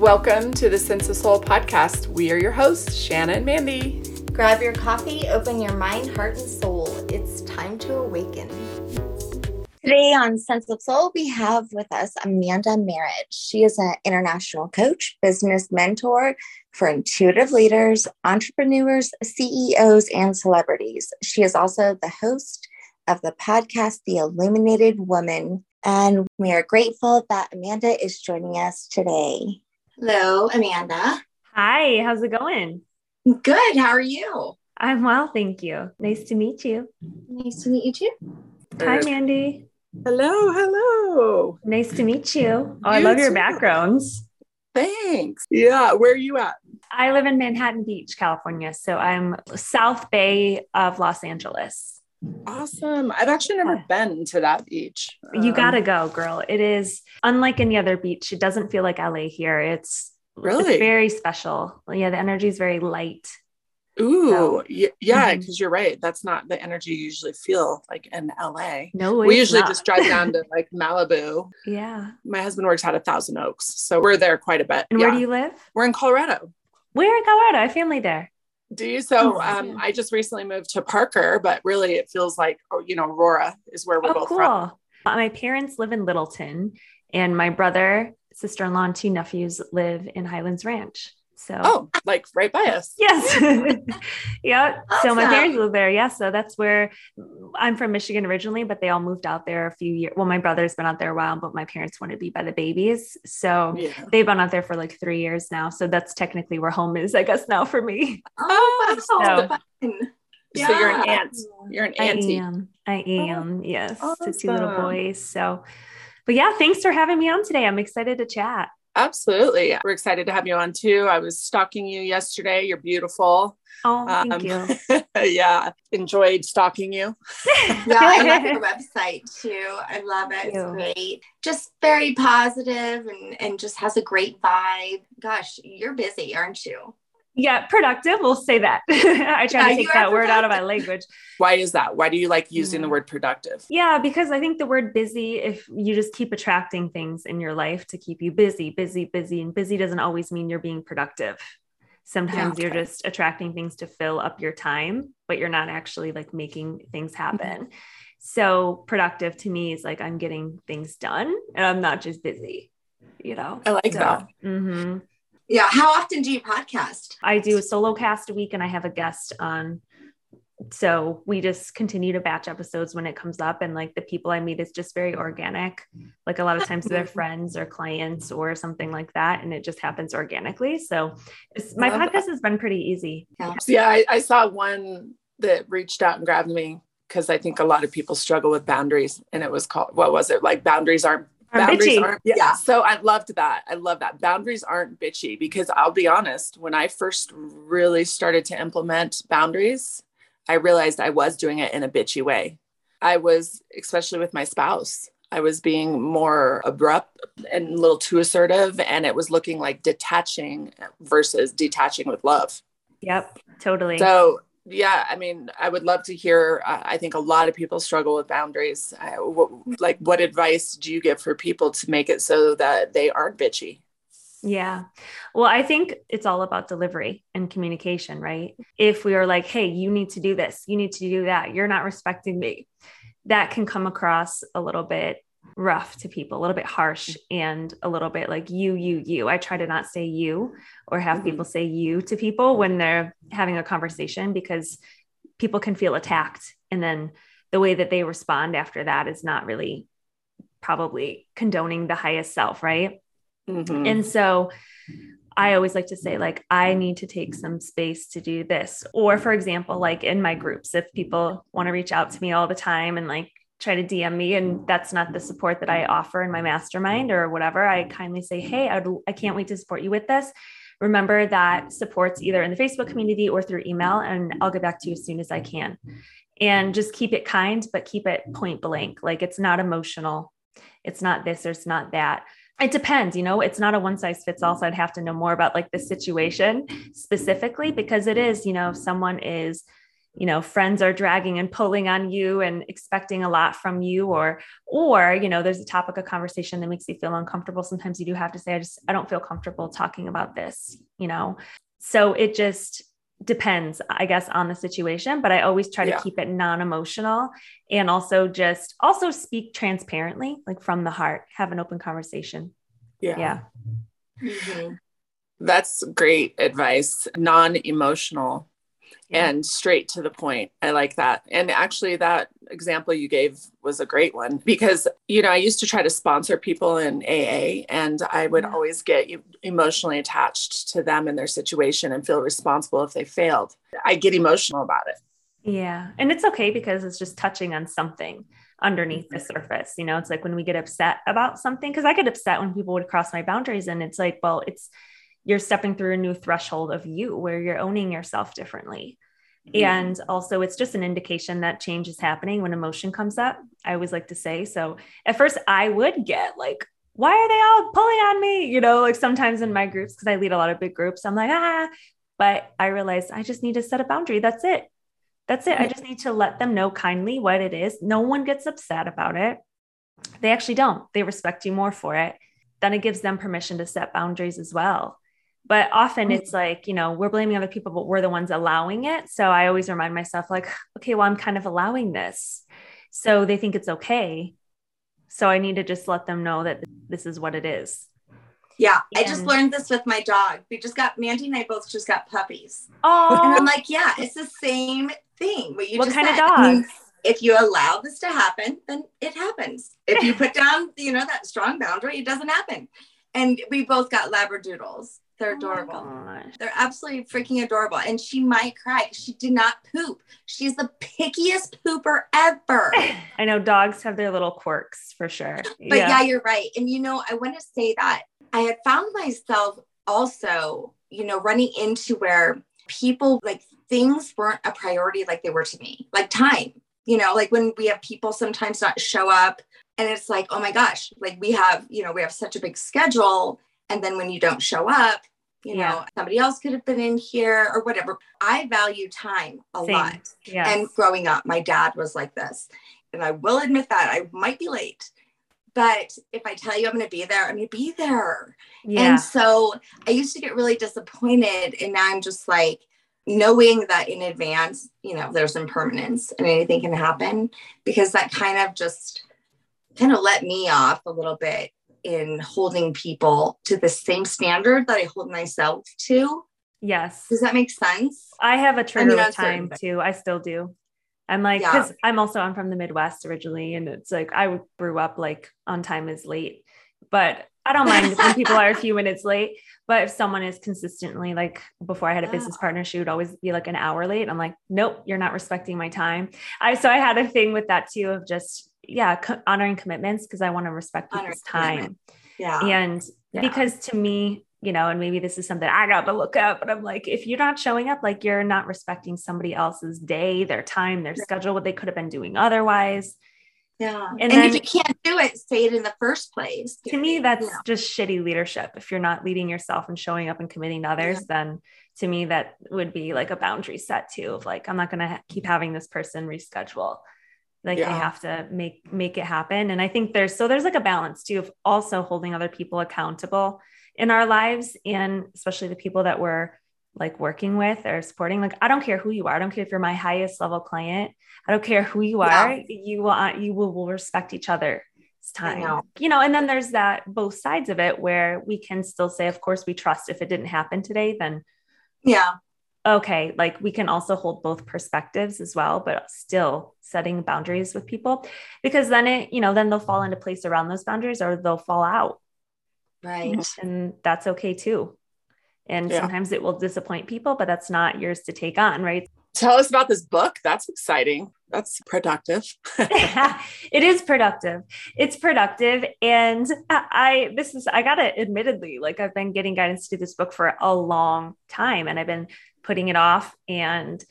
Welcome to the Sense of Soul podcast. We are your hosts, Shanna and Mandy. Grab your coffee, open your mind, heart, and soul. It's time to awaken. Today on Sense of Soul, we have with us Amanda Merritt. She is an international coach, business mentor for intuitive leaders, entrepreneurs, CEOs, and celebrities. She is also the host of the podcast, The Illuminated Woman. And we are grateful that Amanda is joining us today. Hello, Amanda. Hi, how's it going? Good. How are you? I'm well, thank you. Nice to meet you. Nice to meet you too. Hi, Mandy. Hello, hello. Nice to meet you. Oh, I love your backgrounds. Thanks. Yeah, where are you at? I live in Manhattan Beach, California. So I'm South Bay of Los Angeles. Awesome. I've actually never been to that beach. You Um, gotta go, girl. It is unlike any other beach. It doesn't feel like LA here. It's Really? it's very special. Yeah, the energy is very light. Ooh, So- yeah, because you're right. That's not the energy you usually feel like in LA. No, we usually not. just drive down to like Malibu. Yeah. My husband works out of Thousand Oaks, so we're there quite a bit. And yeah. where do you live? We're in Colorado. We're in Colorado? I have family there. Do you? So Oh, um. I just recently moved to Parker, but really it feels like, oh, you know, Aurora is where we're Oh, both cool. from. My parents live in Littleton, and my brother, sister in law, and two nephews live in Highlands Ranch. So, Oh, like right by us. yes. yeah. So, my Awesome. parents live there. Yeah. So, that's where I'm from Michigan originally, but they all moved out there a few years. Well, my brother's been out there a while, but my parents wanted to be by the babies. So, Yeah. they've been out there for like three years now. So, that's technically where home is, I guess, now for me. Oh, so- fun. So you're an Yeah. aunt. You're an I am. I am. Oh, yes. To two little boys. So, but yeah, thanks for having me on today. I'm excited to chat. Absolutely. We're excited to have you on too. I was stalking you yesterday. You're beautiful. Oh, thank Um, you. yeah. Enjoyed stalking you. Yeah, I love your website too. I love it. It's great. Just very positive and and just has a great vibe. Gosh, you're busy, aren't you? Yeah, productive. We'll say that. I try Yeah, to take that word out of my language. Why is that? Why do you like using the word productive? Yeah, because I think the word busy, if you just keep attracting things in your life to keep you busy, busy, busy, and busy doesn't always mean you're being productive. Sometimes you're just attracting things to fill up your time, but you're not actually like making things happen. So productive to me is like I'm getting things done and I'm not just busy, you know? I like So, that. mhm. Yeah. How often do you podcast? I do a solo cast a week and I have a guest on. So we just continue to batch episodes when it comes up. And like the people I meet is just very organic. Like a lot of times they're mm-hmm. friends or clients or something like that. And it just happens organically. So it's, my Love podcast has been pretty easy. So, yeah, I, I saw one that reached out and grabbed me because I think a lot of people struggle with boundaries. And it was called, what was it? Like boundaries aren't I'm boundaries bitchy. aren't yeah. Yeah. so i loved that i love that boundaries aren't bitchy because i'll be honest when i first really started to implement boundaries i realized i was doing it in a bitchy way i was especially with my spouse i was being more abrupt and a little too assertive and it was looking like detaching versus detaching with love Yep, totally. so yeah i mean i would love to hear uh, i think a lot of people struggle with boundaries uh, what, like what advice do you give for people to make it so that they aren't bitchy Yeah. Well, I think it's all about delivery and communication, right? If we are like, hey, you need to do this, you need to do that, you're not respecting me, that can come across a little bit rough to people, a little bit harsh and a little bit like you, you, you. I try to not say you or have Mhm. people say you to people when they're having a conversation because people can feel attacked. And then the way that they respond after that is not really probably condoning the highest self, right? Mhm. And so I always like to say, like, I need to take some space to do this. Or, for example, like in my groups, if people want to reach out to me all the time and like try to DM me, and that's not the support that I offer in my mastermind or whatever, I kindly say, Hey, I'd, I can't wait to support you with this. Remember that support's either in the Facebook community or through email, and I'll get back to you as soon as I can. And just keep it kind, but keep it point blank. Like it's not emotional. It's not this or it's not that it depends you know it's not a one size fits all so i'd have to know more about like the situation specifically because it is you know if someone is you know friends are dragging and pulling on you and expecting a lot from you or or you know there's a topic of conversation that makes you feel uncomfortable. Sometimes you do have to say i just i don't feel comfortable talking about this you know? So it just depends i guess on the situation but i always try to keep it non-emotional and also just also speak transparently like from the heart have an open conversation. Yeah. Yeah. Mm-hmm. that's great advice non-emotional and straight to the point. I like that. And actually, that example you gave was a great one because, you know, I used to try to sponsor people in AA and I would yeah. always get emotionally attached to them and their situation and feel responsible if they failed. I get emotional about it. Yeah. And it's okay because it's just touching on something underneath the mm-hmm. surface. You know, it's like when we get upset about something, because I get upset when people would cross my boundaries and it's like, well, it's, you're stepping through a new threshold of you where you're owning yourself differently. Mm-hmm. And also, it's just an indication that change is happening when emotion comes up. I always like to say. So, at first, I would get like, why are they all pulling on me? You know, like sometimes in my groups, because I lead a lot of big groups, I'm like, ah, but I realized I just need to set a boundary. That's it. That's it. I just need to let them know kindly what it is. No one gets upset about it. They actually don't. They respect you more for it. Then it gives them permission to set boundaries as well. But often mm. it's like, you know, we're blaming other people, but we're the ones allowing it. So I always remind myself, like, okay, well, I'm kind of allowing this. So they think it's okay. So I need to just let them know that this is what it is. Yeah, and, I just learned this with my dog. We just got Mandy and I both just got puppies. Oh, and I'm like, yeah, it's the same thing. What, you what just kind said. of dog? if you allow this to happen, then it happens. If you put down, you know, that strong boundary, it doesn't happen. And we both got Labradoodles. They're oh adorable. Oh They're absolutely freaking adorable. And she might cry. She did not poop. She's the pickiest pooper ever. I know dogs have their little quirks for sure. But yeah, yeah you're right. And you know, I want to say that I had found myself also, you know, running into where people like things weren't a priority like they were to me, like time. You know, like when we have people sometimes not show up and it's like, oh my gosh, like we have, you know, we have such a big schedule. And then when you don't show up, you yeah. know somebody else could have been in here or whatever i value time a Same. lot yes. and growing up my dad was like this and i will admit that i might be late but if i tell you i'm going to be there i'm going to be there yeah. and so i used to get really disappointed and now i'm just like knowing that in advance you know there's impermanence and anything can happen because that kind of just kind of let me off a little bit in holding people to the same standard that I hold myself to. Yes. Does that make sense? I have a trigger I mean, with time too. I still do. I'm like, because yeah. I'm also I'm from the Midwest originally, and it's like I grew up like on time is late, but I don't mind when people are a few minutes late. But if someone is consistently like before I had a yeah. business partner, she would always be like an hour late. I'm like, nope, you're not respecting my time. I so I had a thing with that too of just yeah, co- honoring commitments because I want to respect people's time. Yeah. And yeah. because to me, you know, and maybe this is something I got to look up, but I'm like, if you're not showing up, like you're not respecting somebody else's day, their time, their schedule, what they could have been doing otherwise. Yeah. And, and then, if you can't do it, say it in the first place. To me, that's yeah. just shitty leadership. If you're not leading yourself and showing up and committing to others, yeah. then to me, that would be like a boundary set too of like, I'm not going to ha- keep having this person reschedule like yeah. they have to make make it happen. And i think there's so there's like a balance too of also holding other people accountable in our lives and especially the people that we're like working with or supporting. Like i don't care who you are. I don't care if you're my highest level client. I don't care who you are. Yeah. you will uh, you will, will respect each other it's time. know. you know and then there's that both sides of it where we can still say of course we trust if it didn't happen today then yeah okay, like we can also hold both perspectives as well, but still setting boundaries with people because then it, you know, then they'll fall into place around those boundaries or they'll fall out. Right. And that's okay too. And yeah. sometimes it will disappoint people, but that's not yours to take on, right? Tell us about this book. That's exciting. That's productive. it is productive. It's productive. And I, this is, I got to admittedly, like I've been getting guidance to do this book for a long time and I've been putting it off. And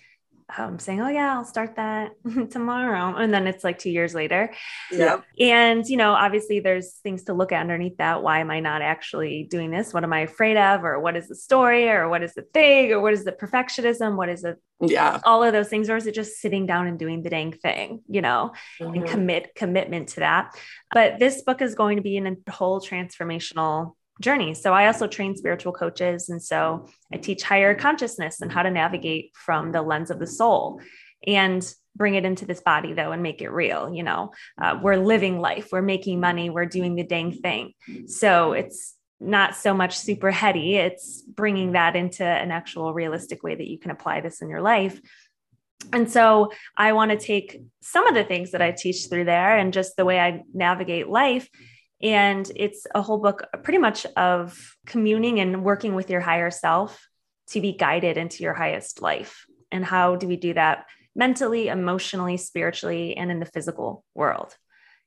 um, saying, "Oh yeah, I'll start that tomorrow," and then it's like two years later. Yeah. And you know, obviously, there's things to look at underneath that. Why am I not actually doing this? What am I afraid of? Or what is the story? Or what is the thing? Or what is the perfectionism? What is it? Yeah. All of those things, or is it just sitting down and doing the dang thing? You know, Mhm. and commit commitment to that. But this book is going to be an a whole transformational journey. So I also train spiritual coaches. And so I teach higher consciousness and how to navigate from the lens of the soul and bring it into this body though and make it real. You know, uh, we're living life, we're making money, we're doing the dang thing. So it's not so much super heady. It's bringing that into an actual realistic way that you can apply this in your life. And so I want to take some of the things that I teach through there and just the way I navigate life. And it's a whole book, pretty much of communing and working with your higher self to be guided into your highest life. And how do we do that mentally, emotionally, spiritually, and in the physical world?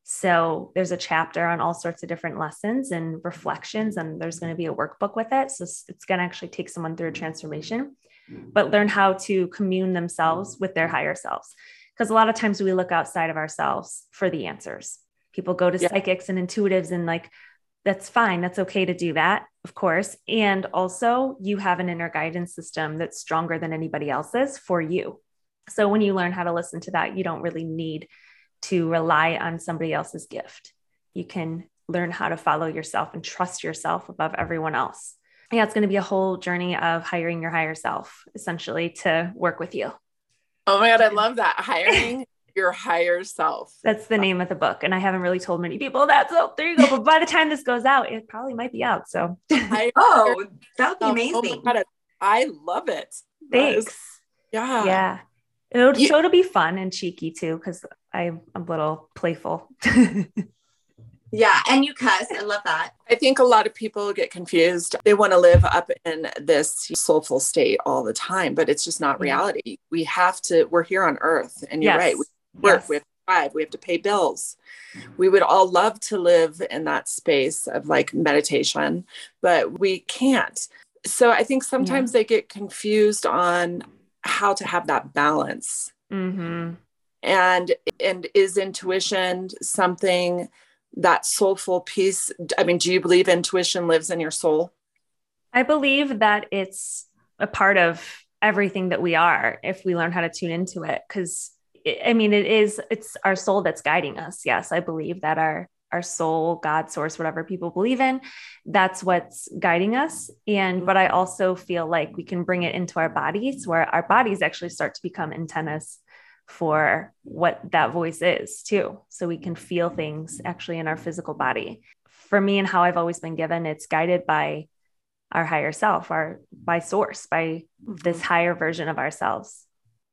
So there's a chapter on all sorts of different lessons and reflections, and there's going to be a workbook with it. So it's going to actually take someone through a transformation, but learn how to commune themselves with their higher selves. Because a lot of times we look outside of ourselves for the answers. People go to Yeah. psychics and intuitives, and like, that's fine. That's okay to do that, of course. And also, you have an inner guidance system that's stronger than anybody else's for you. So when you learn how to listen to that, you don't really need to rely on somebody else's gift. You can learn how to follow yourself and trust yourself above everyone else. Yeah, it's going to be a whole journey of hiring your higher self essentially to work with you. Oh my God, I love that. Hiring your higher self. That's the name of the book. And I haven't really told many people that. So there you go. But by the time this goes out, it probably might be out. So I, Oh, that would be oh, amazing. my God, I love it. That is- thanks. yeah. Yeah. It'll You- show to be fun and cheeky too, because I'm a little playful. Yeah, and you cuss. I love that. I think a lot of people get confused. They want to live up in this soulful state all the time, but it's just not reality. We have to, we're here on earth. And you're Yes. right. We work, Yes. we have to thrive, we have to pay bills. We would all love to live in that space of like meditation, but we can't. So I think sometimes they get confused on how to have that balance. hmm And and is intuition something that soulful piece? I mean, do you believe intuition lives in your soul? I believe that it's a part of everything that we are if we learn how to tune into it. Because I mean, it is it's our soul that's guiding us. Yes, I believe that our our soul, God, source, whatever people believe in, that's what's guiding us. And but I also feel like we can bring it into our bodies, where our bodies actually start to become antennas for what that voice is too. So we can feel things actually in our physical body. For me and how I've always been given, it's guided by our higher self, our by source, by this mm-hmm. higher version of ourselves.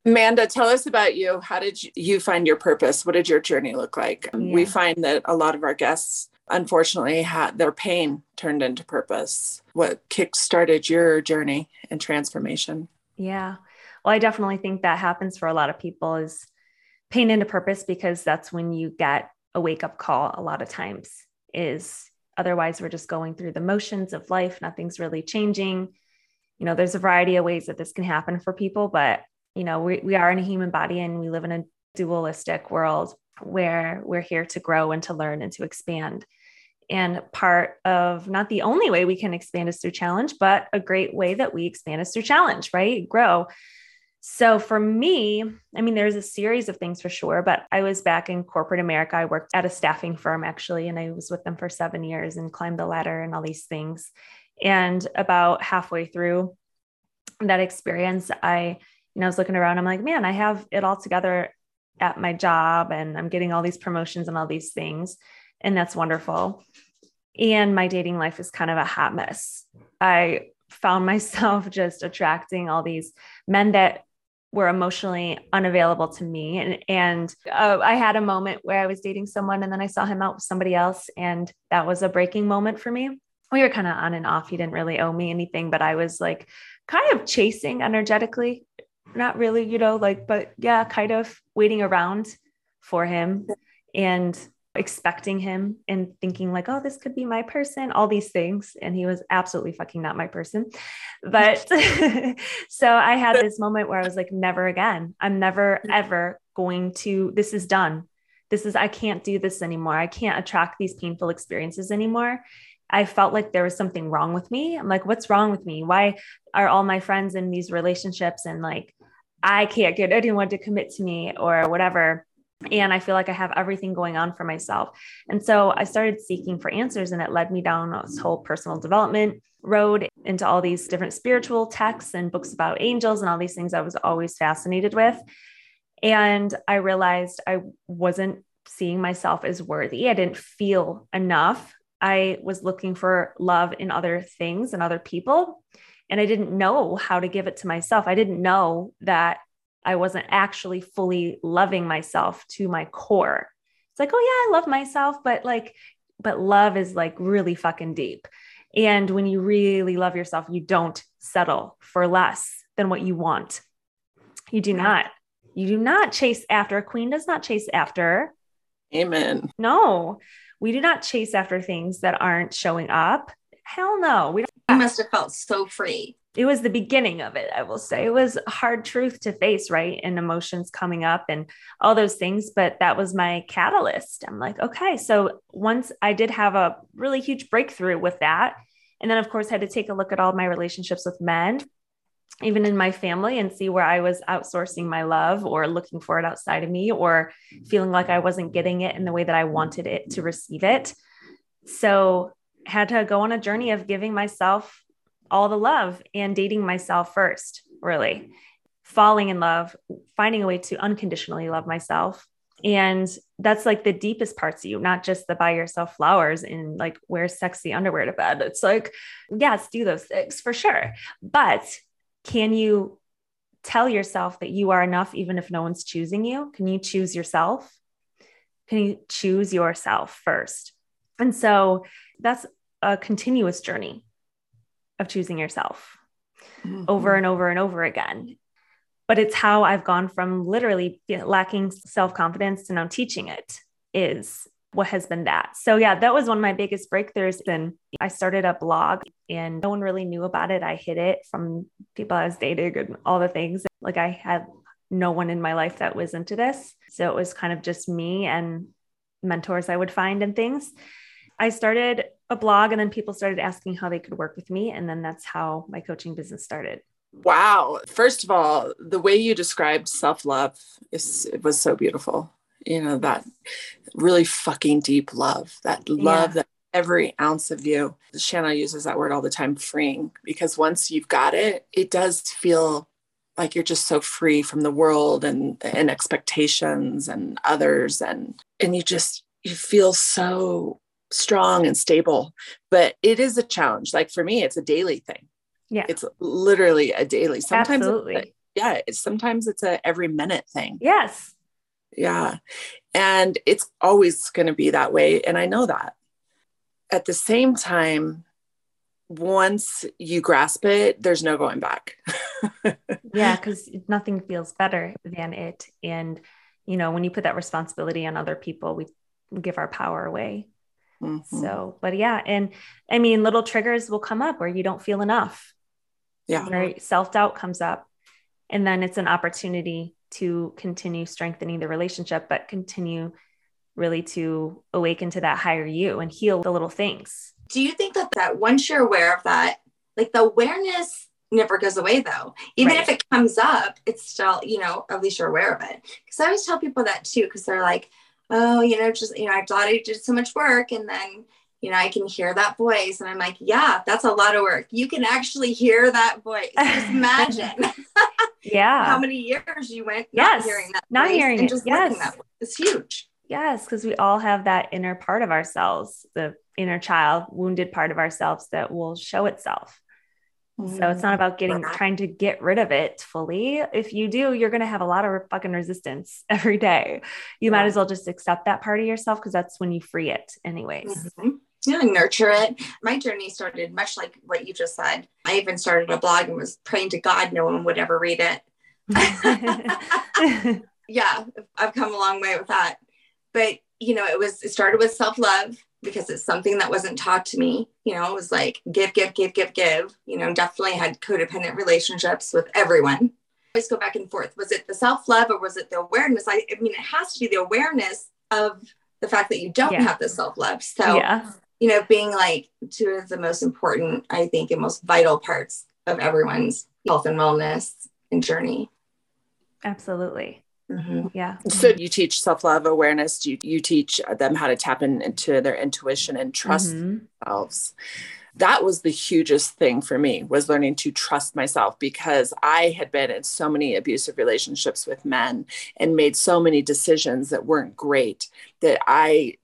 Amanda, tell us about you. How did you- find your purpose? What did your journey look like? Um, we find that a lot of our guests, unfortunately, had their pain turned into purpose. What kick-started your journey and transformation? Yeah. Well, I definitely think that happens for a lot of people is pain into purpose because that's when you get a wake up call a lot of times is otherwise we're just going through the motions of life, nothing's really changing. You know, there's a variety of ways that this can happen for people, but you know, we, we are in a human body and we live in a dualistic world where we're here to grow and to learn and to expand. And part of not the only way we can expand is through challenge, but a great way that we expand is through challenge, right? Grow. So for me, I mean, there's a series of things for sure, but I was back in corporate America. I worked at a staffing firm actually, and I was with them for seven years and climbed the ladder and all these things. And about halfway through that experience, I, you know, I was looking around, I'm like, man, I have it all together at my job and I'm getting all these promotions and all these things. And that's wonderful. And my dating life is kind of a hot mess. I found myself just attracting all these men that were emotionally unavailable to me. And, and uh, I had a moment where I was dating someone and then I saw him out with somebody else. And that was a breaking moment for me. We were kind of on and off. He didn't really owe me anything, but I was like kind of chasing energetically. Not really, you know, like, but yeah, kind of waiting around for him. And expecting him and thinking like, oh, this could be my person, all these things. And he was absolutely fucking not my person. But so I had this moment where I was like, never again. I'm never ever going to, this is done. This is, I can't do this anymore. I can't attract these painful experiences anymore. I felt like there was something wrong with me. I'm like, what's wrong with me? Why are all my friends in these relationships and like I can't get anyone to commit to me or whatever? And I feel like I have everything going on for myself. And so I started seeking for answers, and it led me down this whole personal development road into all these different spiritual texts and books about angels and all these things I was always fascinated with. And I realized I wasn't seeing myself as worthy. I didn't feel enough I was looking for love in other things and other people. And I didn't know how to give it to myself. I didn't know that I wasn't actually fully loving myself to my core. It's like, oh, yeah, I love myself, but like, but love is like really fucking deep. And when you really love yourself, you don't settle for less than what you want. You do not. You do not chase after. A queen does not chase after. Amen. No we do not chase after things that aren't showing up. Hell no. We don't. You must have felt so free. It was the beginning of it, I will say. It was hard truth to face, right? And emotions coming up and all those things. But that was my catalyst. I'm like, okay. So once I did have a really huge breakthrough with that. And then, of course, I had to take a look at all my relationships with men even in my family and see where I was outsourcing my love or looking for it outside of me or feeling like I wasn't getting it in the way that I wanted it to receive it. So had to go on a journey of giving myself all the love and dating myself first, really falling in love, finding a way to unconditionally love myself. And that's like the deepest parts of you, not just the buy yourself flowers and like wear sexy underwear to bed. It's like, yes, do those things for sure. But can you tell yourself that you are enough even if no one's choosing you? Can you choose yourself? Can you choose yourself first? And so that's a continuous journey of choosing yourself mm-hmm. over and over and over again. But it's how I've gone from literally lacking self confidence to now teaching it is what has been that. So, yeah, that was one of my biggest breakthroughs. And I started a blog and no one really knew about it. I hid it from people I was dating and all the things. Like, I had no one in my life that was into this. So, it was kind of just me and mentors I would find and things. I started a blog and then people started asking how they could work with me. And then that's how my coaching business started. Wow. First of all, the way you described self love is it was so beautiful you know that really fucking deep love that love yeah. that every ounce of you shanna uses that word all the time freeing because once you've got it it does feel like you're just so free from the world and and expectations and others and and you just you feel so strong and stable but it is a challenge like for me it's a daily thing yeah it's literally a daily sometimes Absolutely. It's a, yeah it's, sometimes it's a every minute thing yes yeah. And it's always going to be that way. And I know that. At the same time, once you grasp it, there's no going back. yeah, because nothing feels better than it. And, you know, when you put that responsibility on other people, we give our power away. Mm-hmm. So, but yeah. And I mean, little triggers will come up where you don't feel enough. Yeah. Where self doubt comes up. And then it's an opportunity to continue strengthening the relationship, but continue really to awaken to that higher you and heal the little things. Do you think that that once you're aware of that, like the awareness never goes away though. Even right. if it comes up, it's still, you know, at least you're aware of it. Because I always tell people that too, because they're like, oh, you know, just, you know, I thought I did so much work and then, you know, I can hear that voice. And I'm like, yeah, that's a lot of work. You can actually hear that voice. Just imagine. yeah how many years you went yes. not hearing that not hearing just yes. that it's huge yes because we all have that inner part of ourselves the inner child wounded part of ourselves that will show itself mm-hmm. so it's not about getting trying to get rid of it fully if you do you're going to have a lot of fucking resistance every day you yeah. might as well just accept that part of yourself because that's when you free it anyways mm-hmm yeah, nurture it. My journey started much like what you just said. I even started a blog and was praying to God no one would ever read it. yeah, I've come a long way with that. But you know, it was, it started with self love because it's something that wasn't taught to me. You know, it was like give, give, give, give, give. You know, definitely had codependent relationships with everyone. I always go back and forth. Was it the self love or was it the awareness? I, I, mean, it has to be the awareness of the fact that you don't yeah. have the self love. So, yeah. you know, being like two of the most important, I think, and most vital parts of everyone's health and wellness and journey. Absolutely. Mm-hmm. Yeah. So you teach self love awareness. You you teach them how to tap in, into their intuition and trust mm-hmm. themselves. That was the hugest thing for me was learning to trust myself because I had been in so many abusive relationships with men and made so many decisions that weren't great that I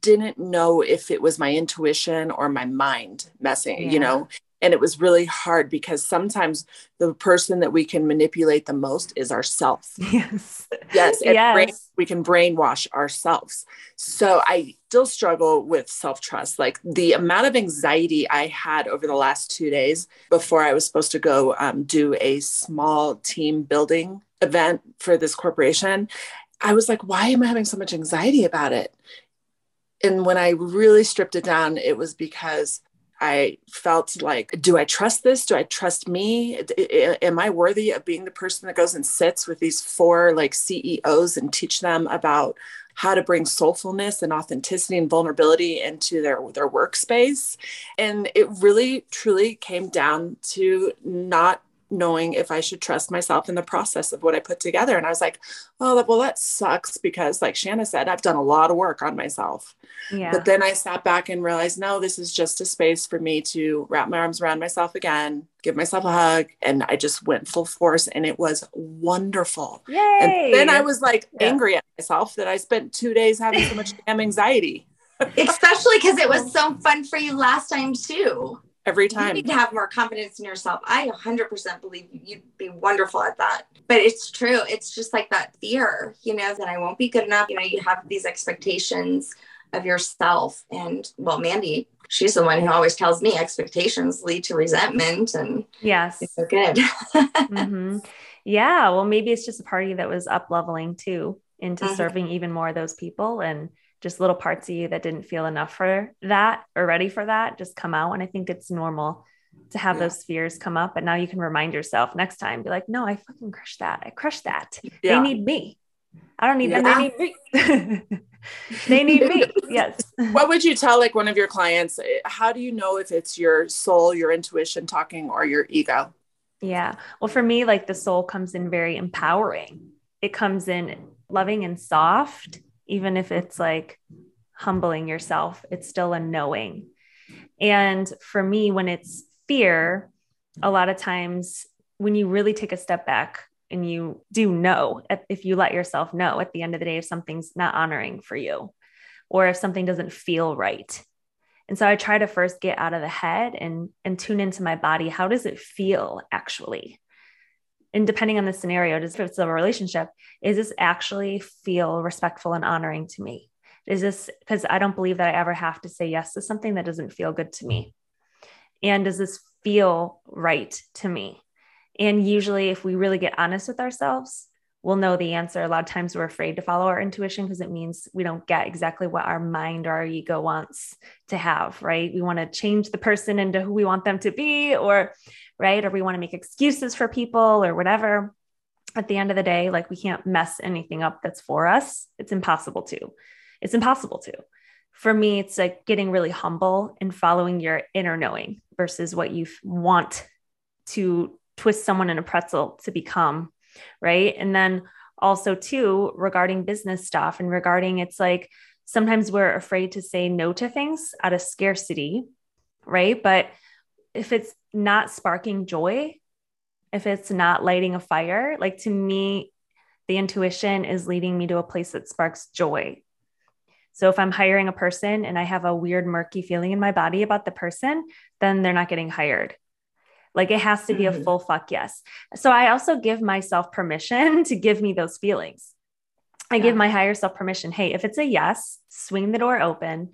didn't know if it was my intuition or my mind messing, yeah. you know, and it was really hard because sometimes the person that we can manipulate the most is ourselves. Yes. Yes, yes. Brain, we can brainwash ourselves. So i still struggle with self-trust. Like the amount of anxiety i had over the last two days before i was supposed to go um, do a small team building event for this corporation i was like why am i having so much anxiety about it? And when i really stripped it down it was because I felt like, do I trust this? Do I trust me? Am I worthy of being the person that goes and sits with these four like CEOs and teach them about how to bring soulfulness and authenticity and vulnerability into their their workspace? And it really truly came down to not knowing if I should trust myself in the process of what I put together. And I was like, oh, well, that sucks because, like Shanna said, I've done a lot of work on myself. Yeah. But then I sat back and realized, no, this is just a space for me to wrap my arms around myself again, give myself a hug. And I just went full force and it was wonderful. Yay. And then I was like yeah. angry at myself that I spent two days having so much damn anxiety. Especially because it was so fun for you last time, too every time. You need to have more confidence in yourself. I 100% believe you'd be wonderful at that. But it's true. It's just like that fear, you know, that I won't be good enough. You know, you have these expectations of yourself. And well, Mandy, she's the one who always tells me expectations lead to resentment. And yes, it's so good. mm-hmm. Yeah. Well, maybe it's just a party that was up leveling too into mm-hmm. serving even more of those people. And just little parts of you that didn't feel enough for that or ready for that just come out. And I think it's normal to have yeah. those fears come up. And now you can remind yourself next time, be like, no, I fucking crushed that. I crushed that. Yeah. They need me. I don't need yeah. them. They need me. they need me. Yes. What would you tell like one of your clients? How do you know if it's your soul, your intuition talking or your ego? Yeah. Well, for me, like the soul comes in very empowering. It comes in loving and soft even if it's like humbling yourself, it's still a knowing. And for me, when it's fear, a lot of times when you really take a step back and you do know, if you let yourself know at the end of the day, if something's not honoring for you or if something doesn't feel right. And so I try to first get out of the head and, and tune into my body. How does it feel actually? And depending on the scenario, does if it's a relationship, is this actually feel respectful and honoring to me? Is this because I don't believe that I ever have to say yes to something that doesn't feel good to me? Mm-hmm. And does this feel right to me? And usually, if we really get honest with ourselves, we'll know the answer. A lot of times we're afraid to follow our intuition because it means we don't get exactly what our mind or our ego wants to have, right? We want to change the person into who we want them to be, or right? Or we want to make excuses for people or whatever. At the end of the day, like we can't mess anything up that's for us. It's impossible to. It's impossible to. For me, it's like getting really humble and following your inner knowing versus what you want to twist someone in a pretzel to become, right? And then also too regarding business stuff and regarding it's like sometimes we're afraid to say no to things out of scarcity, right? But if it's not sparking joy, if it's not lighting a fire, like to me, the intuition is leading me to a place that sparks joy. So if I'm hiring a person and I have a weird, murky feeling in my body about the person, then they're not getting hired. Like it has to be mm-hmm. a full fuck yes. So I also give myself permission to give me those feelings. I yeah. give my higher self permission. Hey, if it's a yes, swing the door open,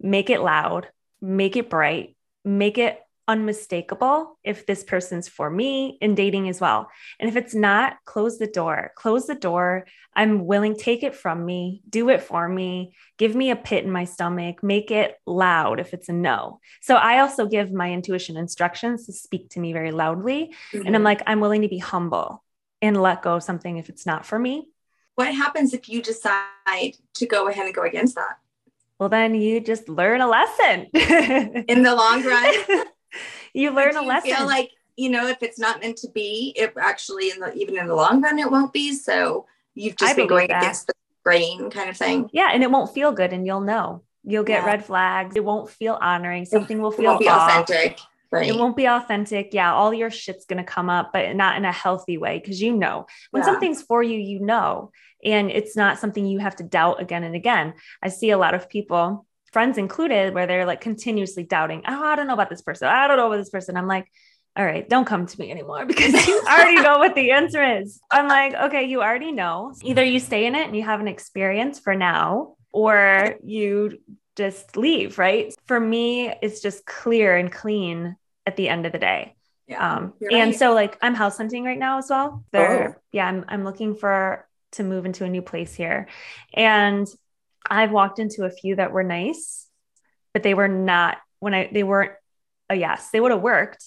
make it loud, make it bright, make it unmistakable if this person's for me in dating as well. And if it's not, close the door. Close the door. I'm willing take it from me, do it for me, give me a pit in my stomach, make it loud if it's a no. So I also give my intuition instructions to speak to me very loudly mm-hmm. and I'm like I'm willing to be humble and let go of something if it's not for me. What happens if you decide to go ahead and go against that? Well, then you just learn a lesson. in the long run, you learn a lesson. Feel like you know, if it's not meant to be, it actually in the even in the long run, it won't be. So you've just I been going that. against the grain, kind of thing. Yeah, and it won't feel good, and you'll know. You'll get yeah. red flags. It won't feel honoring. Something will feel be authentic. Right. It won't be authentic. Yeah, all your shit's going to come up, but not in a healthy way because you know when yeah. something's for you, you know, and it's not something you have to doubt again and again. I see a lot of people, friends included, where they're like continuously doubting, oh, I don't know about this person. I don't know about this person. I'm like, all right, don't come to me anymore because you already know what the answer is. I'm like, okay, you already know. Either you stay in it and you have an experience for now, or you just leave, right? For me, it's just clear and clean at the end of the day. Yeah, um, right. and so like I'm house hunting right now as well. There, oh. yeah, I'm I'm looking for to move into a new place here. And I've walked into a few that were nice, but they were not when I they weren't a yes. They would have worked.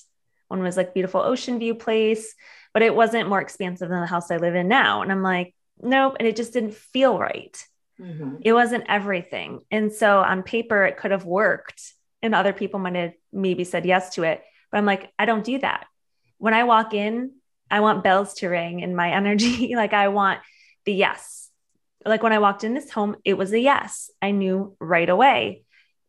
One was like beautiful ocean view place, but it wasn't more expansive than the house I live in now. And I'm like, nope. And it just didn't feel right. Mm-hmm. It wasn't everything. And so on paper, it could have worked. And other people might have maybe said yes to it. But I'm like, I don't do that. When I walk in, I want bells to ring in my energy. like I want the yes. Like when I walked in this home, it was a yes. I knew right away.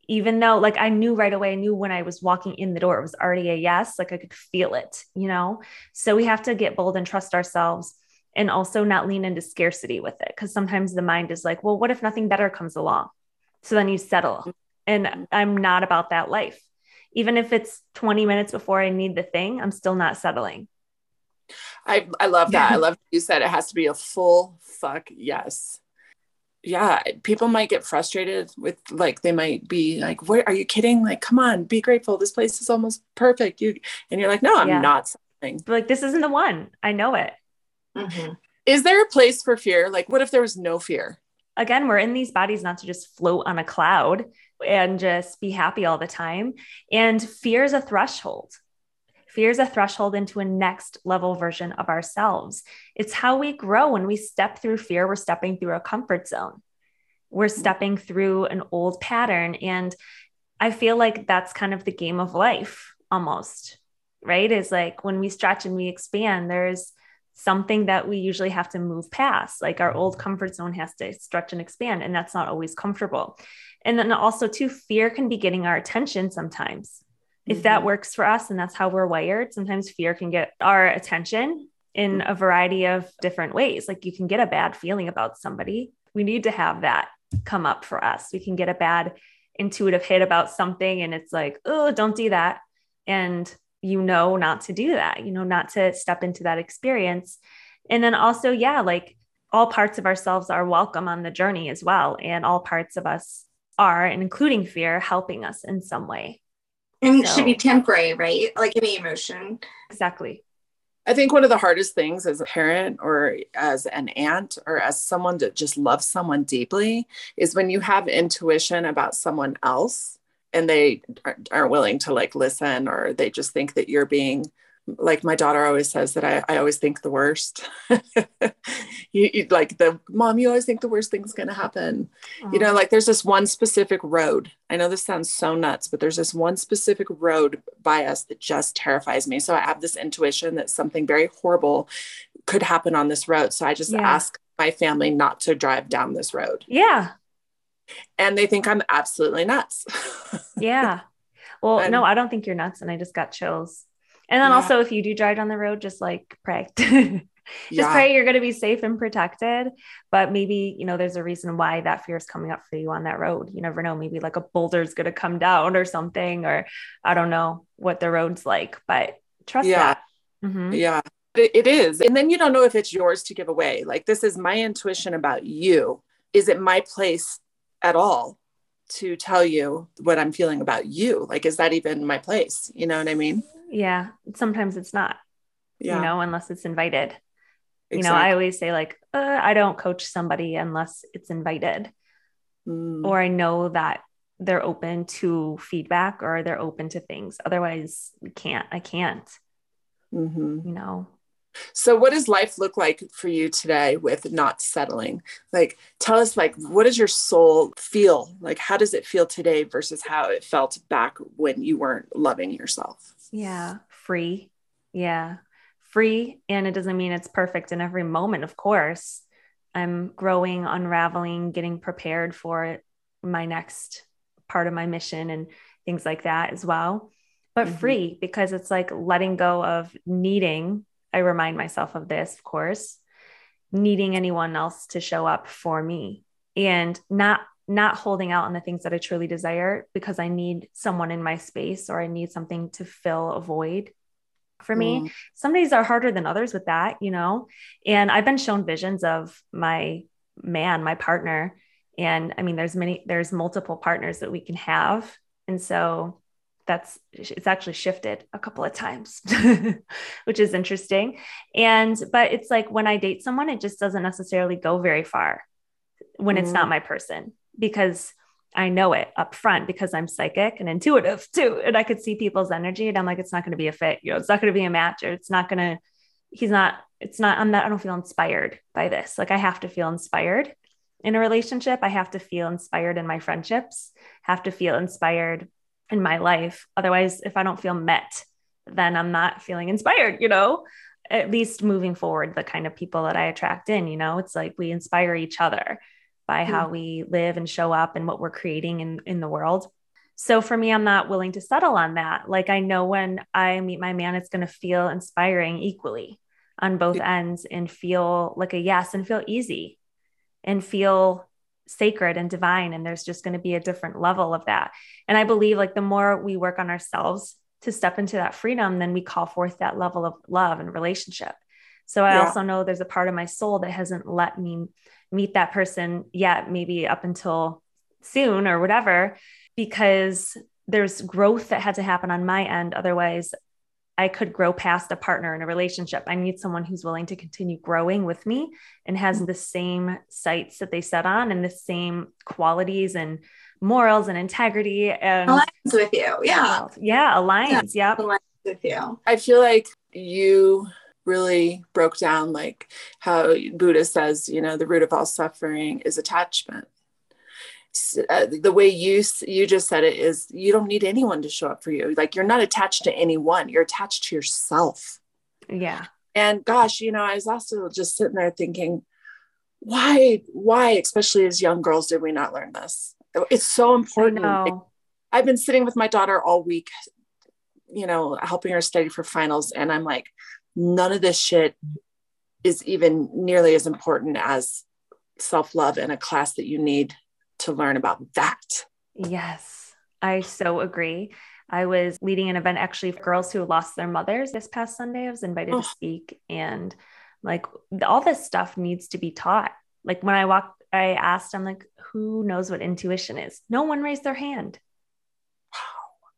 Even though, like, I knew right away, I knew when I was walking in the door, it was already a yes. Like, I could feel it, you know? So, we have to get bold and trust ourselves and also not lean into scarcity with it. Cause sometimes the mind is like, well, what if nothing better comes along? So then you settle. And I'm not about that life. Even if it's 20 minutes before I need the thing, I'm still not settling. I, I love that. I love you said it has to be a full fuck yes. Yeah, people might get frustrated with like they might be like, "Where are you kidding? Like, come on, be grateful. This place is almost perfect." You and you're like, "No, I'm yeah. not." Something like this isn't the one. I know it. Mm-hmm. Is there a place for fear? Like, what if there was no fear? Again, we're in these bodies not to just float on a cloud and just be happy all the time. And fear is a threshold. Fear is a threshold into a next level version of ourselves. It's how we grow. When we step through fear, we're stepping through a comfort zone. We're mm-hmm. stepping through an old pattern. And I feel like that's kind of the game of life almost, right? Is like when we stretch and we expand, there's something that we usually have to move past. Like our old comfort zone has to stretch and expand, and that's not always comfortable. And then also, too, fear can be getting our attention sometimes if that mm-hmm. works for us and that's how we're wired, sometimes fear can get our attention in a variety of different ways. Like you can get a bad feeling about somebody. We need to have that come up for us. We can get a bad intuitive hit about something and it's like, oh, don't do that. And you know not to do that, you know, not to step into that experience. And then also, yeah, like all parts of ourselves are welcome on the journey as well. And all parts of us are, and including fear, helping us in some way. And it should be temporary, right? Like any emotion. Exactly. I think one of the hardest things as a parent or as an aunt or as someone that just loves someone deeply is when you have intuition about someone else and they aren't willing to like listen or they just think that you're being like my daughter always says that I, I always think the worst. you, you, like the mom, you always think the worst thing's going to happen. Oh. You know, oh. like there's this one specific road. I know this sounds so nuts, but there's this one specific road by us that just terrifies me. So I have this intuition that something very horrible could happen on this road. So I just yeah. ask my family not to drive down this road. Yeah. And they think I'm absolutely nuts. yeah. Well, and, no, I don't think you're nuts. And I just got chills. And then yeah. also, if you do drive down the road, just like pray. just yeah. pray you're going to be safe and protected. But maybe, you know, there's a reason why that fear is coming up for you on that road. You never know. Maybe like a boulder is going to come down or something, or I don't know what the road's like, but trust yeah. that. Mm-hmm. Yeah, it is. And then you don't know if it's yours to give away. Like, this is my intuition about you. Is it my place at all to tell you what I'm feeling about you. Like, is that even my place? You know what I mean? Yeah. Sometimes it's not, Yeah. you know, unless it's invited. You know. I always say, like, uh, I don't coach somebody unless it's invited Mm, or I know that they're open to feedback or they're open to things. Otherwise, we can't, I can't, mhm. you know. So, what does life look like for you today with not settling? Like, tell us, like, what does your soul feel? Like, how does it feel today versus how it felt back when you weren't loving yourself? Yeah. Free. Yeah. Free. And it doesn't mean it's perfect in every moment, of course. I'm growing, unraveling, getting prepared for my next part of my mission and things like that as well. But Mhm. free because it's like letting go of needing. I remind myself of this, of course, needing anyone else to show up for me and not not holding out on the things that I truly desire because I need someone in my space or I need something to fill a void for me. Mm, Some days are harder than others with that, you know. And I've been shown visions of my man, my partner, and I mean there's many there's multiple partners that we can have. And so that's it's actually shifted a couple of times which is interesting and but it's like when i date someone it just doesn't necessarily go very far when it's not my person because I know it up front because I'm psychic and intuitive too. And I could see people's energy and I'm like, it's not going to be a fit, you know, it's not going to be a match or it's not going to, he's not, it's not, I'm not, I don't feel inspired by this. Like I have to feel inspired in a relationship. I have to feel inspired in my friendships, have to feel inspired in my life. Otherwise, if I don't feel met, then I'm not feeling inspired, you know, at least moving forward, the kind of people that I attract in, you know, it's like we inspire each other by hmm. how we live and show up and what we're creating in, in the world. So for me, I'm not willing to settle on that. Like I know when I meet my man, it's going to feel inspiring equally on both ends and feel like a yes and feel easy and feel sacred and divine. And there's just going to be a different level of that. And I believe like the more we work on ourselves to step into that freedom, then we call forth that level of love and relationship. So I Yeah. also know there's a part of my soul that hasn't let me meet that person yet, maybe up until soon or whatever, because there's growth that had to happen on my end. Otherwise, I could grow past a partner in a relationship. I need someone who's willing to continue growing with me and has the same sights that they set on and the same qualities and morals and integrity and Aligns with you. Yeah. yeah, aligns. Yep. Aligns with you. I feel like you really broke down like how Buddha says, you know, the root of all suffering is attachment. Uh, the way you you just said it is you don't need anyone to show up for you. Like you're not attached to anyone. You're attached to yourself. Yeah. And gosh, you know, I was also just sitting there thinking, why, why, especially as young girls, did we not learn this? It's so important. I've been sitting with my daughter all week, you know, helping her study for finals. And I'm like, none of this shit is even nearly as important as self love in a class that you need to learn about that. Yes, I so agree. I was leading an event actually for girls who lost their mothers this past Sunday. I was invited Oh. to speak, and like all this stuff needs to be taught. Like when I walked, I asked, I'm like, who knows what intuition is? No one raised their hand.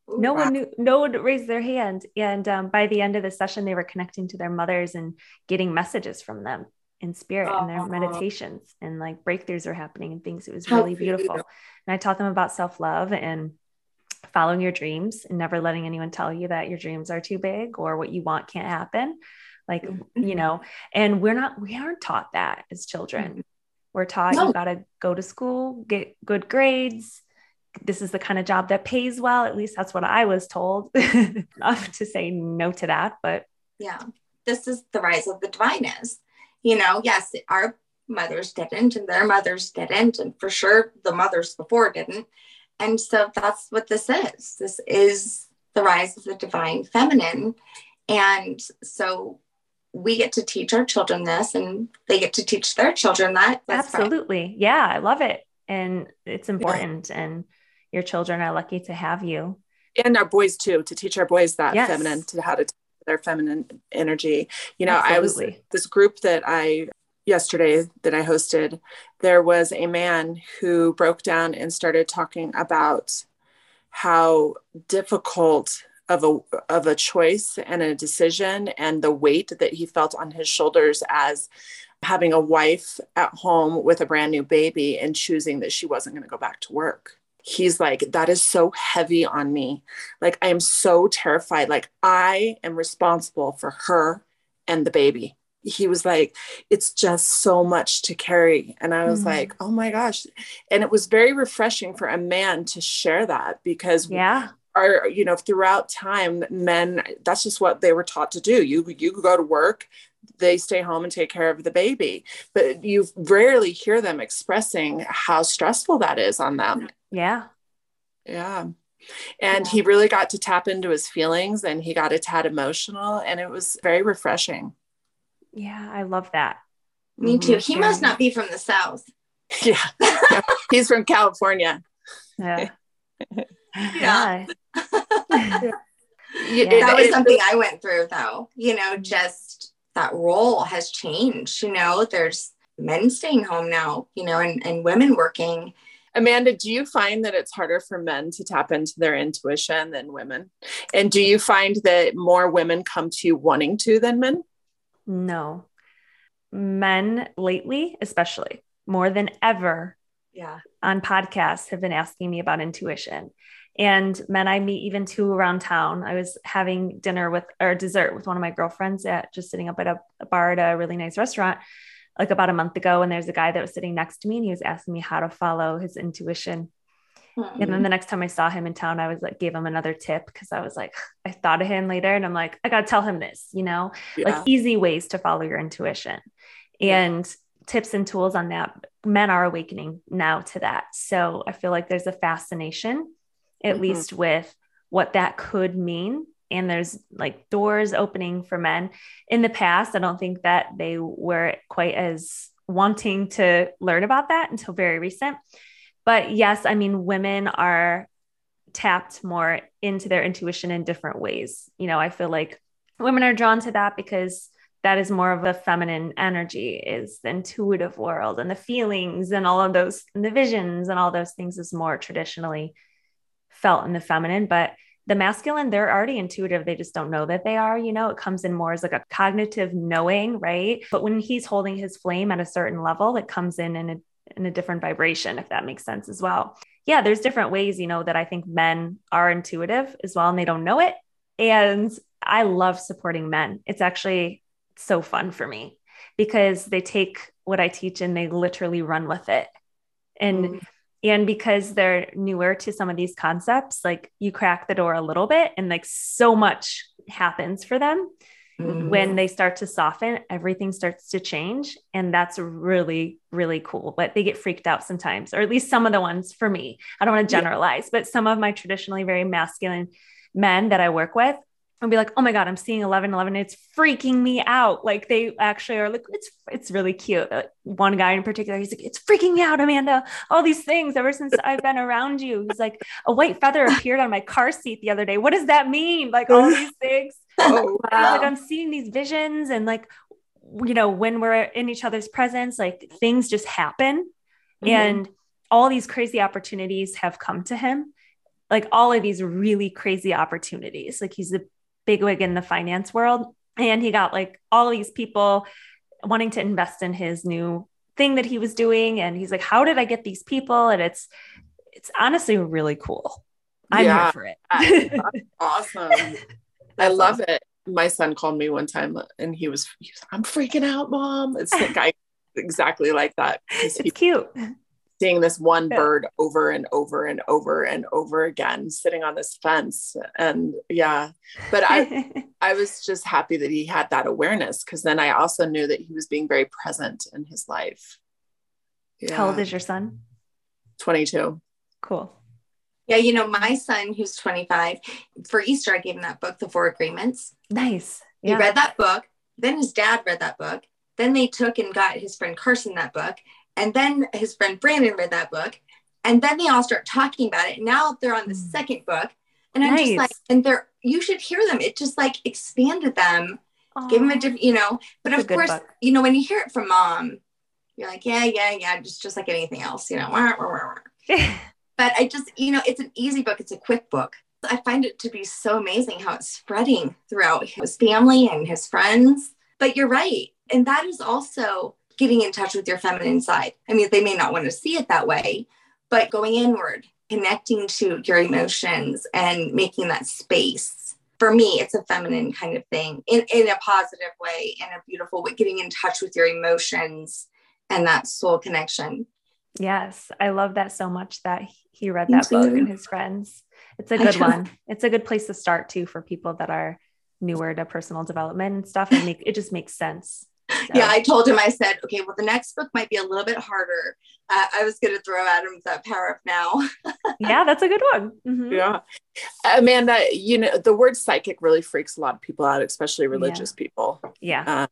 No Wow. one knew, no one raised their hand. And um, by the end of the session, they were connecting to their mothers and getting messages from them in spirit and their meditations and like breakthroughs are happening and things. It was really beautiful. And I taught them about self love and following your dreams and never letting anyone tell you that your dreams are too big or what you want can't happen. Like, Mm-hmm. you know, and we're not, we aren't taught that as children. We're taught No. you got to go to school, get good grades. This is the kind of job that pays well. At least that's what I was told. Enough to say no to that, but Yeah. This is the rise of the divine is. You know, yes, our mothers didn't and their mothers didn't. And for sure the mothers before didn't. And so that's what this is. This is the rise of the divine feminine. And so we get to teach our children this and they get to teach their children that. That's absolutely. Yeah, I love it. And it's important. And your children are lucky to have you. And our boys too, to teach our boys that Yes. feminine, to how to their feminine energy. You know, I was this group that I, yesterday that I hosted, there was a man who broke down and started talking about how difficult of a of a choice and a decision and the weight that he felt on his shoulders as having a wife at home with a brand new baby and choosing that she wasn't going to go back to work he's like that is so heavy on me. Like i am so terrified. Like i am responsible for her and the baby. He was like it's just so much to carry. And i was mm-hmm. like oh my gosh. And it was very refreshing for a man to share that because yeah. are you know throughout time men that's just what they were taught to do. You you go to work they stay home and take care of the baby. But you rarely hear them expressing how stressful that is on them. Yeah. Yeah. And yeah. he really got to tap into his feelings and he got a tad emotional and it was very refreshing. Yeah i love that. Me mm-hmm. too. He must not be from the south. Yeah, yeah. he's from california. Yeah. Yeah. yeah. that was something I went through though. You know, just that role has changed. You know, there's men staying home now, you know, and, and women working. Amanda, do you find that it's harder for men to tap into their intuition than women? And do you find that more women come to you wanting to than men? No. Men lately, especially more than ever, yeah, on podcasts have been asking me about intuition and men I meet even two around town. I was having dinner with or dessert with one of my girlfriends at just sitting up at a, a bar at a really nice restaurant like about a month ago. And there's a guy that was sitting next to me and he was asking me how to follow his intuition. Mm-hmm. And then the next time I saw him in town, I was like, gave him another tip because I was like, I thought of him later and I'm like, I got to tell him this, you know, yeah. like easy ways to follow your intuition. And yeah tips and tools on that men are awakening now to that so i feel like there's a fascination at mm-hmm. least with what that could mean. And there's like doors opening for men. In the past i don't think that they were quite as wanting to learn about that until very recent. But yes i mean women are tapped more into their intuition in different ways. You know i feel like women are drawn to that because that is more of a feminine energy is the intuitive world and the feelings and all of those and the visions and all those things is more traditionally felt in the feminine, but the masculine, they're already intuitive. They just don't know that they are, you know, it comes in more as like a cognitive knowing, right? But when he's holding his flame at a certain level, it comes in in a, in a different vibration, if that makes sense as well. Yeah, there's different ways, you know, that I think men are intuitive as well, and they don't know it. And I love supporting men. It's actually so fun for me because they take what I teach and they literally run with it. And mm and because they're newer to some of these concepts like you crack the door a little bit and like so much happens for them mm-hmm. when they start to soften everything starts to change and that's really really cool but they get freaked out sometimes or at least some of the ones for me i don't want to generalize yeah. but some of my traditionally very masculine men that i work with and be like, oh my God, I'm seeing 11, 11. It's freaking me out. Like they actually are like, it's, it's really cute. Uh, one guy in particular, he's like, it's freaking me out, Amanda. All these things ever since I've been around you. He's like, a white feather appeared on my car seat the other day. What does that mean? Like all these things. Oh, wow. Like I'm seeing these visions and like, you know, when we're in each other's presence, like things just happen. Mm-hmm. And all these crazy opportunities have come to him like all of these really crazy opportunities. Like he's a bigwig in the finance world. And he got like all these people wanting to invest in his new thing that he was doing. And he's like, How did I get these people? And it's it's honestly really cool. I'm yeah, here for it. awesome. I love it. My son called me one time and he was, he was I'm freaking out, mom. It's the guy exactly like that. It's he, cute seeing this one yeah. bird over and over and over and over again sitting on this fence. And yeah but i i was just happy that he had that awareness because then i also knew that he was being very present in his life. Yeah. how old is your son? 22 cool. Yeah you know my son who's 25 for easter i gave him that book the four agreements. Nice. Yeah. he read that book then his dad read that book then they took and got his friend carson that book and then his friend Brandon read that book. And then they all start talking about it. Now they're on the mm. second book. And I'm nice. just like, and they're, you should hear them. It just like expanded them Aww. give them a different, you know. But That's of course, book. you know, when you hear it from mom, you're like, yeah, yeah, yeah, just just like anything else, you know. but I just, you know, it's an easy book. It's a quick book. I find it to be so amazing how it's spreading throughout his family and his friends. But you're right. And that is also getting in touch with your feminine side. I mean, they may not want to see it that way, but going inward, connecting to your emotions and making that space. For me, it's a feminine kind of thing in, in a positive way, in a beautiful way, getting in touch with your emotions and that soul connection. Yes, I love that so much that he read that book and his friends. It's a good one. It's a good place to start too for people that are newer to personal development and stuff. And make it just makes sense. So. Yeah, I told him, I said, okay, well, the next book might be a little bit harder. Uh, I was going to throw at him that Power of Now. yeah, that's a good one. Mm-hmm. Yeah. Amanda, you know, the word psychic really freaks a lot of people out, especially religious yeah. people. Yeah. Uh,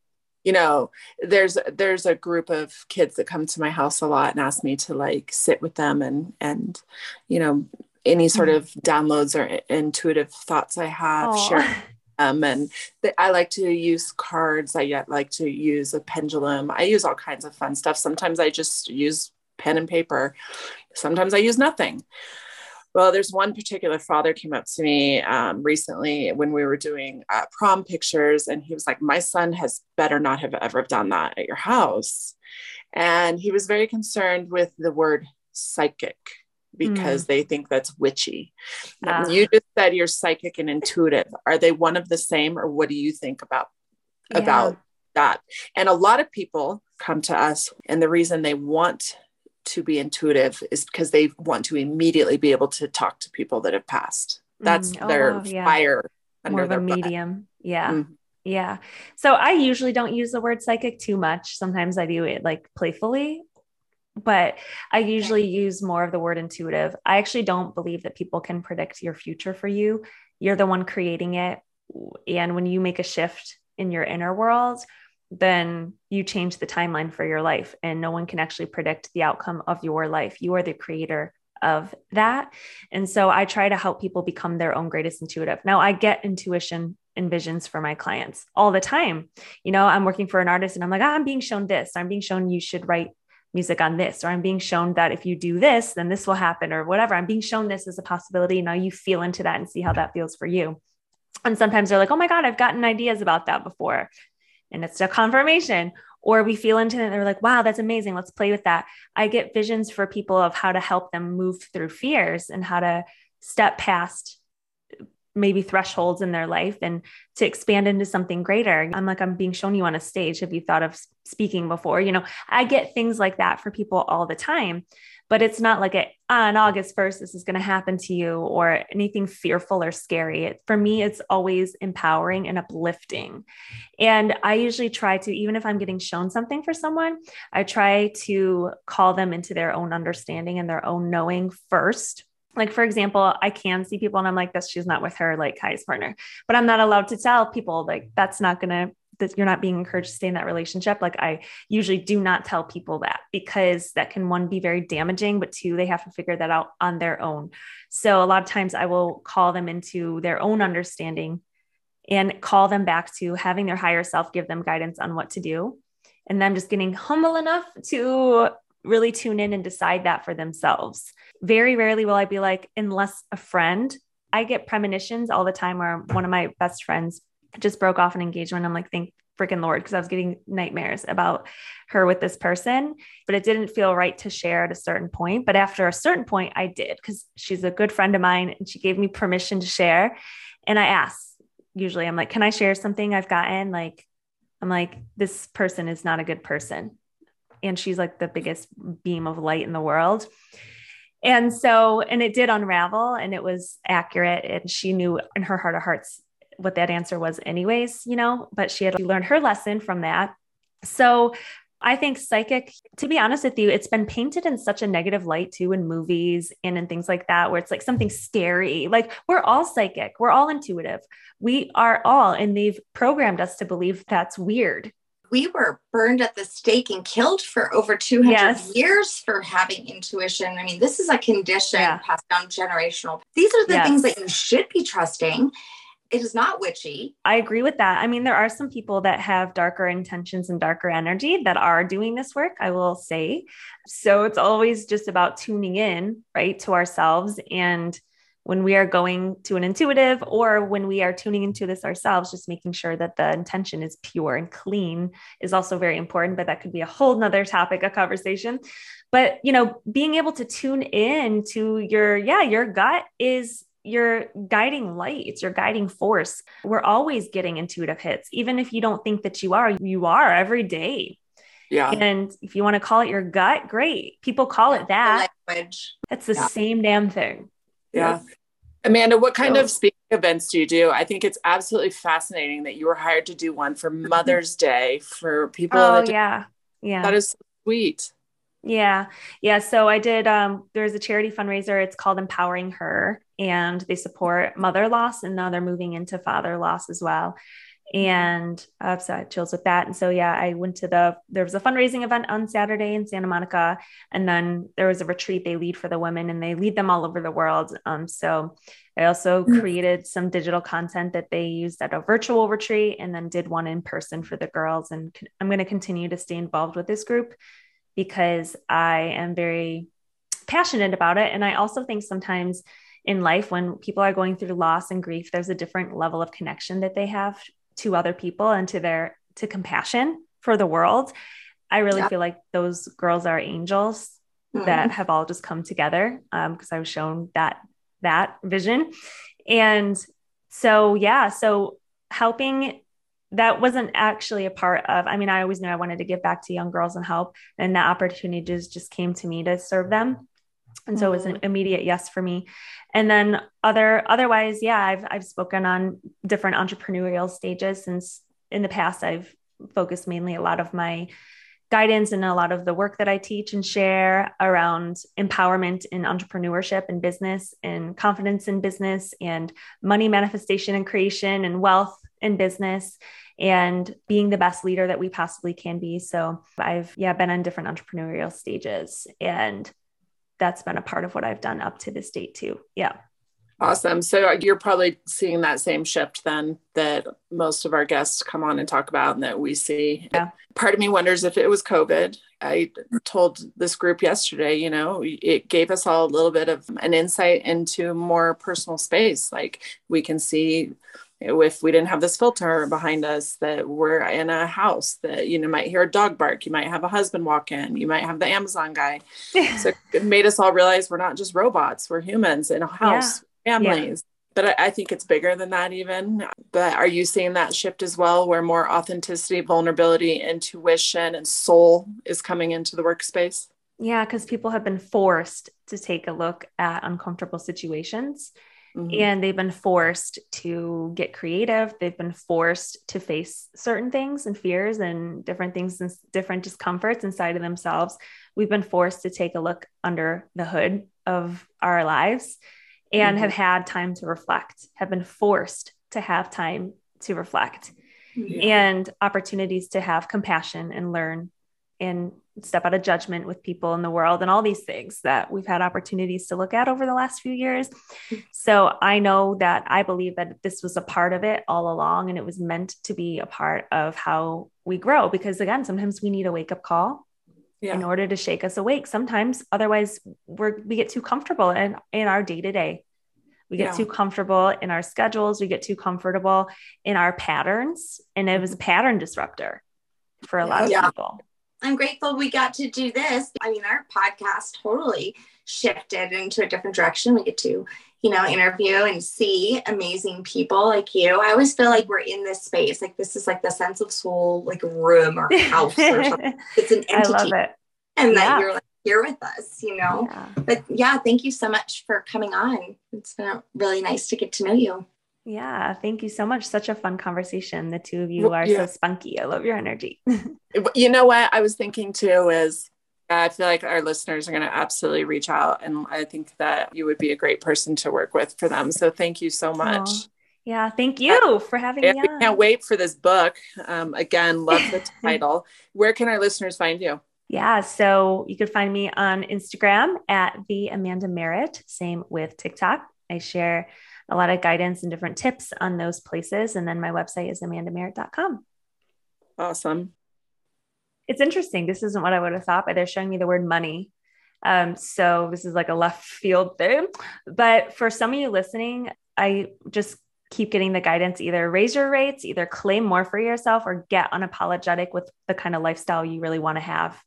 you know there's there's a group of kids that come to my house a lot and ask me to like sit with them and and you know any sort mm-hmm. of downloads or intuitive thoughts i have Aww. share them and i like to use cards i yet like to use a pendulum i use all kinds of fun stuff. Sometimes i just use pen and paper sometimes i use nothing. Well, there's one particular father came up to me um, recently when we were doing uh, prom pictures, and he was like, "My son has better not have ever done that at your house," and he was very concerned with the word psychic because mm. they think that's witchy. Uh. You just said you're psychic and intuitive. Are they one of the same, or what do you think about yeah. about that? And a lot of people come to us, and the reason they want to be intuitive is because they want to immediately be able to talk to people that have passed. That's mm, oh, their yeah. fire under More of a medium. Yeah. Mm. Yeah. So I usually don't use the word psychic too much. Sometimes I do it like playfully, but I usually use more of the word intuitive. I actually don't believe that people can predict your future for you. You're the one creating it. And when you make a shift in your inner world, then you change the timeline for your life and no one can actually predict the outcome of your life. You are the creator of that. And so I try to help people become their own greatest intuitive. Now I get intuition and visions for my clients all the time. You know, I'm working for an artist and I'm like, oh, I'm being shown this. I'm being shown you should write music on this, or I'm being shown that if you do this, then this will happen, or whatever. I'm being shown this as a possibility. Now you feel into that and see how that feels for you. And sometimes they're like, oh my God, I've gotten ideas about that before and it's a confirmation or we feel into it and they're like wow that's amazing let's play with that i get visions for people of how to help them move through fears and how to step past maybe thresholds in their life and to expand into something greater i'm like i'm being shown you on a stage have you thought of speaking before you know i get things like that for people all the time but it's not like it on ah, August 1st, this is going to happen to you or anything fearful or scary. It, for me, it's always empowering and uplifting. And I usually try to, even if I'm getting shown something for someone, I try to call them into their own understanding and their own knowing first like for example i can see people and i'm like this she's not with her like kai's partner. But i'm not allowed to tell people like that's not to that you're not being encouraged to stay in that relationship. Like i usually do not tell people that because that can one be very damaging but two they have to figure that out on their own. So a lot of times i will call them into their own understanding and call them back to having their higher self give them guidance on what to do. And them just getting humble enough to really tune in and decide that for themselves very rarely will i be like unless a friend I get premonitions all the time where one of my best friends just broke off an engagement. I'm like, thank freaking Lord, because I was getting nightmares about her with this person, but it didn't feel right to share at a certain point. But after a certain point, I did because she's a good friend of mine and she gave me permission to share. And I asked, usually, I'm like, can I share something I've gotten? Like, I'm like, this person is not a good person. And she's like the biggest beam of light in the world. And so, and it did unravel and it was accurate. And she knew in her heart of hearts what that answer was anyways, you know, but she had learned her lesson from that. So I think psychic, to be honest with you, it's been painted in such a negative light too in movies and in things like that, where it's like something scary. Like we're all psychic, we're all intuitive. We are all, and they've programmed us to believe that's weird. We were burned at the stake and killed for over 200 yes. years for having intuition. I mean, this is a condition yeah. passed down generational. These are the yes. things that you should be trusting it is not witchy. I agree with that. I mean, there are some people that have darker intentions and darker energy that are doing this work, I will say. So it's always just about tuning in, right, to ourselves. And when we are going to an intuitive or when we are tuning into this ourselves, just making sure that the intention is pure and clean is also very important. But that could be a whole nother topic of conversation. But you know, being able to tune in to your, yeah, your gut is your guiding light, it's your guiding force. We're always getting intuitive hits, even if you don't think that you are, you are every day. Yeah. And if you want to call it your gut, great. People call it that. Language. It's the yeah. same damn thing. Yeah. Amanda, what kind so, of speaking events do you do? I think it's absolutely fascinating that you were hired to do one for Mother's Day for people. Oh, yeah. Yeah. That is sweet. Yeah. Yeah. So I did, um, there's a charity fundraiser. It's called Empowering Her, and they support mother loss. And now they're moving into father loss as well. And uh, so I chills with that. And so, yeah, I went to the, there was a fundraising event on Saturday in Santa Monica. And then there was a retreat they lead for the women and they lead them all over the world. Um, so I also mm-hmm. created some digital content that they used at a virtual retreat and then did one in person for the girls. And I'm going to continue to stay involved with this group because I am very passionate about it. And I also think sometimes in life, when people are going through loss and grief, there's a different level of connection that they have to other people and to their to compassion for the world. I really yeah. feel like those girls are angels mm-hmm. that have all just come together because um, I was shown that that vision. And so yeah, so helping that wasn't actually a part of i mean i always knew i wanted to give back to young girls and help and that opportunity just just came to me to serve them and so it was an mm-hmm. immediate yes for me and then other otherwise yeah i've i've spoken on different entrepreneurial stages since in the past i've focused mainly a lot of my guidance and a lot of the work that i teach and share around empowerment in entrepreneurship and business and confidence in business and money manifestation and creation and wealth in business and being the best leader that we possibly can be. So I've, yeah, been on different entrepreneurial stages and that's been a part of what I've done up to this date too. Yeah. Awesome. So you're probably seeing that same shift then that most of our guests come on and talk about and that we see. Yeah. Part of me wonders if it was COVID. I told this group yesterday, you know, it gave us all a little bit of an insight into more personal space. Like we can see if we didn't have this filter behind us that we're in a house that you know might hear a dog bark you might have a husband walk in you might have the amazon guy. So it made us all realize we're not just robots we're humans in a house yeah. families. Yeah. but I, I think it's bigger than that even. But are you seeing that shift as well where more authenticity vulnerability intuition and soul is coming into the workspace? Yeah because people have been forced to take a look at uncomfortable situations Mm-hmm. And they've been forced to get creative. They've been forced to face certain things and fears and different things and different discomforts inside of themselves. We've been forced to take a look under the hood of our lives and mm-hmm. have had time to reflect, have been forced to have time to reflect yeah. and opportunities to have compassion and learn and step out of judgment with people in the world and all these things that we've had opportunities to look at over the last few years. So I know that I believe that this was a part of it all along and it was meant to be a part of how we grow because again sometimes we need a wake up call yeah. in order to shake us awake. Sometimes otherwise we're we get too comfortable in in our day to day. We get yeah. too comfortable in our schedules, we get too comfortable in our patterns and it was a mm-hmm. pattern disruptor for a lot of yeah. people. I'm grateful we got to do this. I mean, our podcast totally shifted into a different direction. We get to, you know, interview and see amazing people like you. I always feel like we're in this space. Like this is like the sense of soul, like room or house or something. It's an entity. I love it. And yeah. that you're like here with us, you know. Yeah. But yeah, thank you so much for coming on. It's been really nice to get to know you. Yeah, thank you so much. Such a fun conversation. The two of you are yeah. so spunky. I love your energy. you know what I was thinking too is I feel like our listeners are going to absolutely reach out, and I think that you would be a great person to work with for them. So thank you so much. Aww. Yeah, thank you for having me. I can't wait for this book. Um, again, love the title. Where can our listeners find you? Yeah, so you could find me on Instagram at the Amanda Merritt. Same with TikTok. I share a lot of guidance and different tips on those places. And then my website is amandamerritt.com. Awesome. It's interesting. This isn't what I would have thought, but they're showing me the word money. Um, so this is like a left field thing. But for some of you listening, I just keep getting the guidance either raise your rates, either claim more for yourself, or get unapologetic with the kind of lifestyle you really want to have.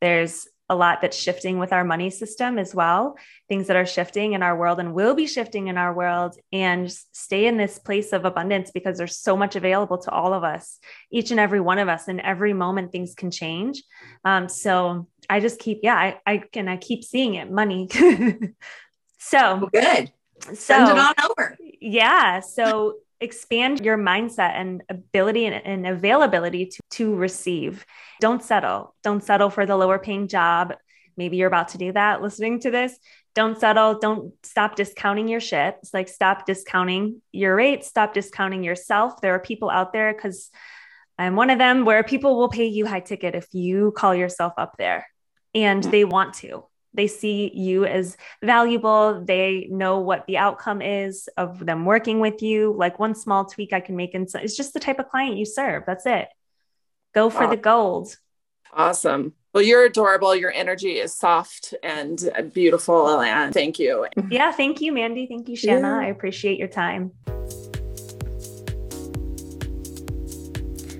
There's a lot that's shifting with our money system as well, things that are shifting in our world and will be shifting in our world, and stay in this place of abundance because there's so much available to all of us, each and every one of us. In every moment things can change. Um, so I just keep, yeah, I, I can, I keep seeing it money. so well, good. So, Send it on over. Yeah. So expand your mindset and ability and, and, availability to, to receive. Don't settle. Don't settle for the lower paying job. Maybe you're about to do that listening to this. Don't settle. Don't stop discounting your shit. It's like stop discounting your rates, stop discounting yourself. There are people out there because I'm one of them where people will pay you high ticket if you call yourself up there and mm-hmm. they want to they see you as valuable. They know what the outcome is of them working with you. Like one small tweak i can make and it's just the type of client you serve. That's it. Go for the gold. Awesome. Well you're adorable. Your energy is soft and beautiful and thank you. Yeah thank you mandy. Thank you shanna. Yeah. i appreciate your time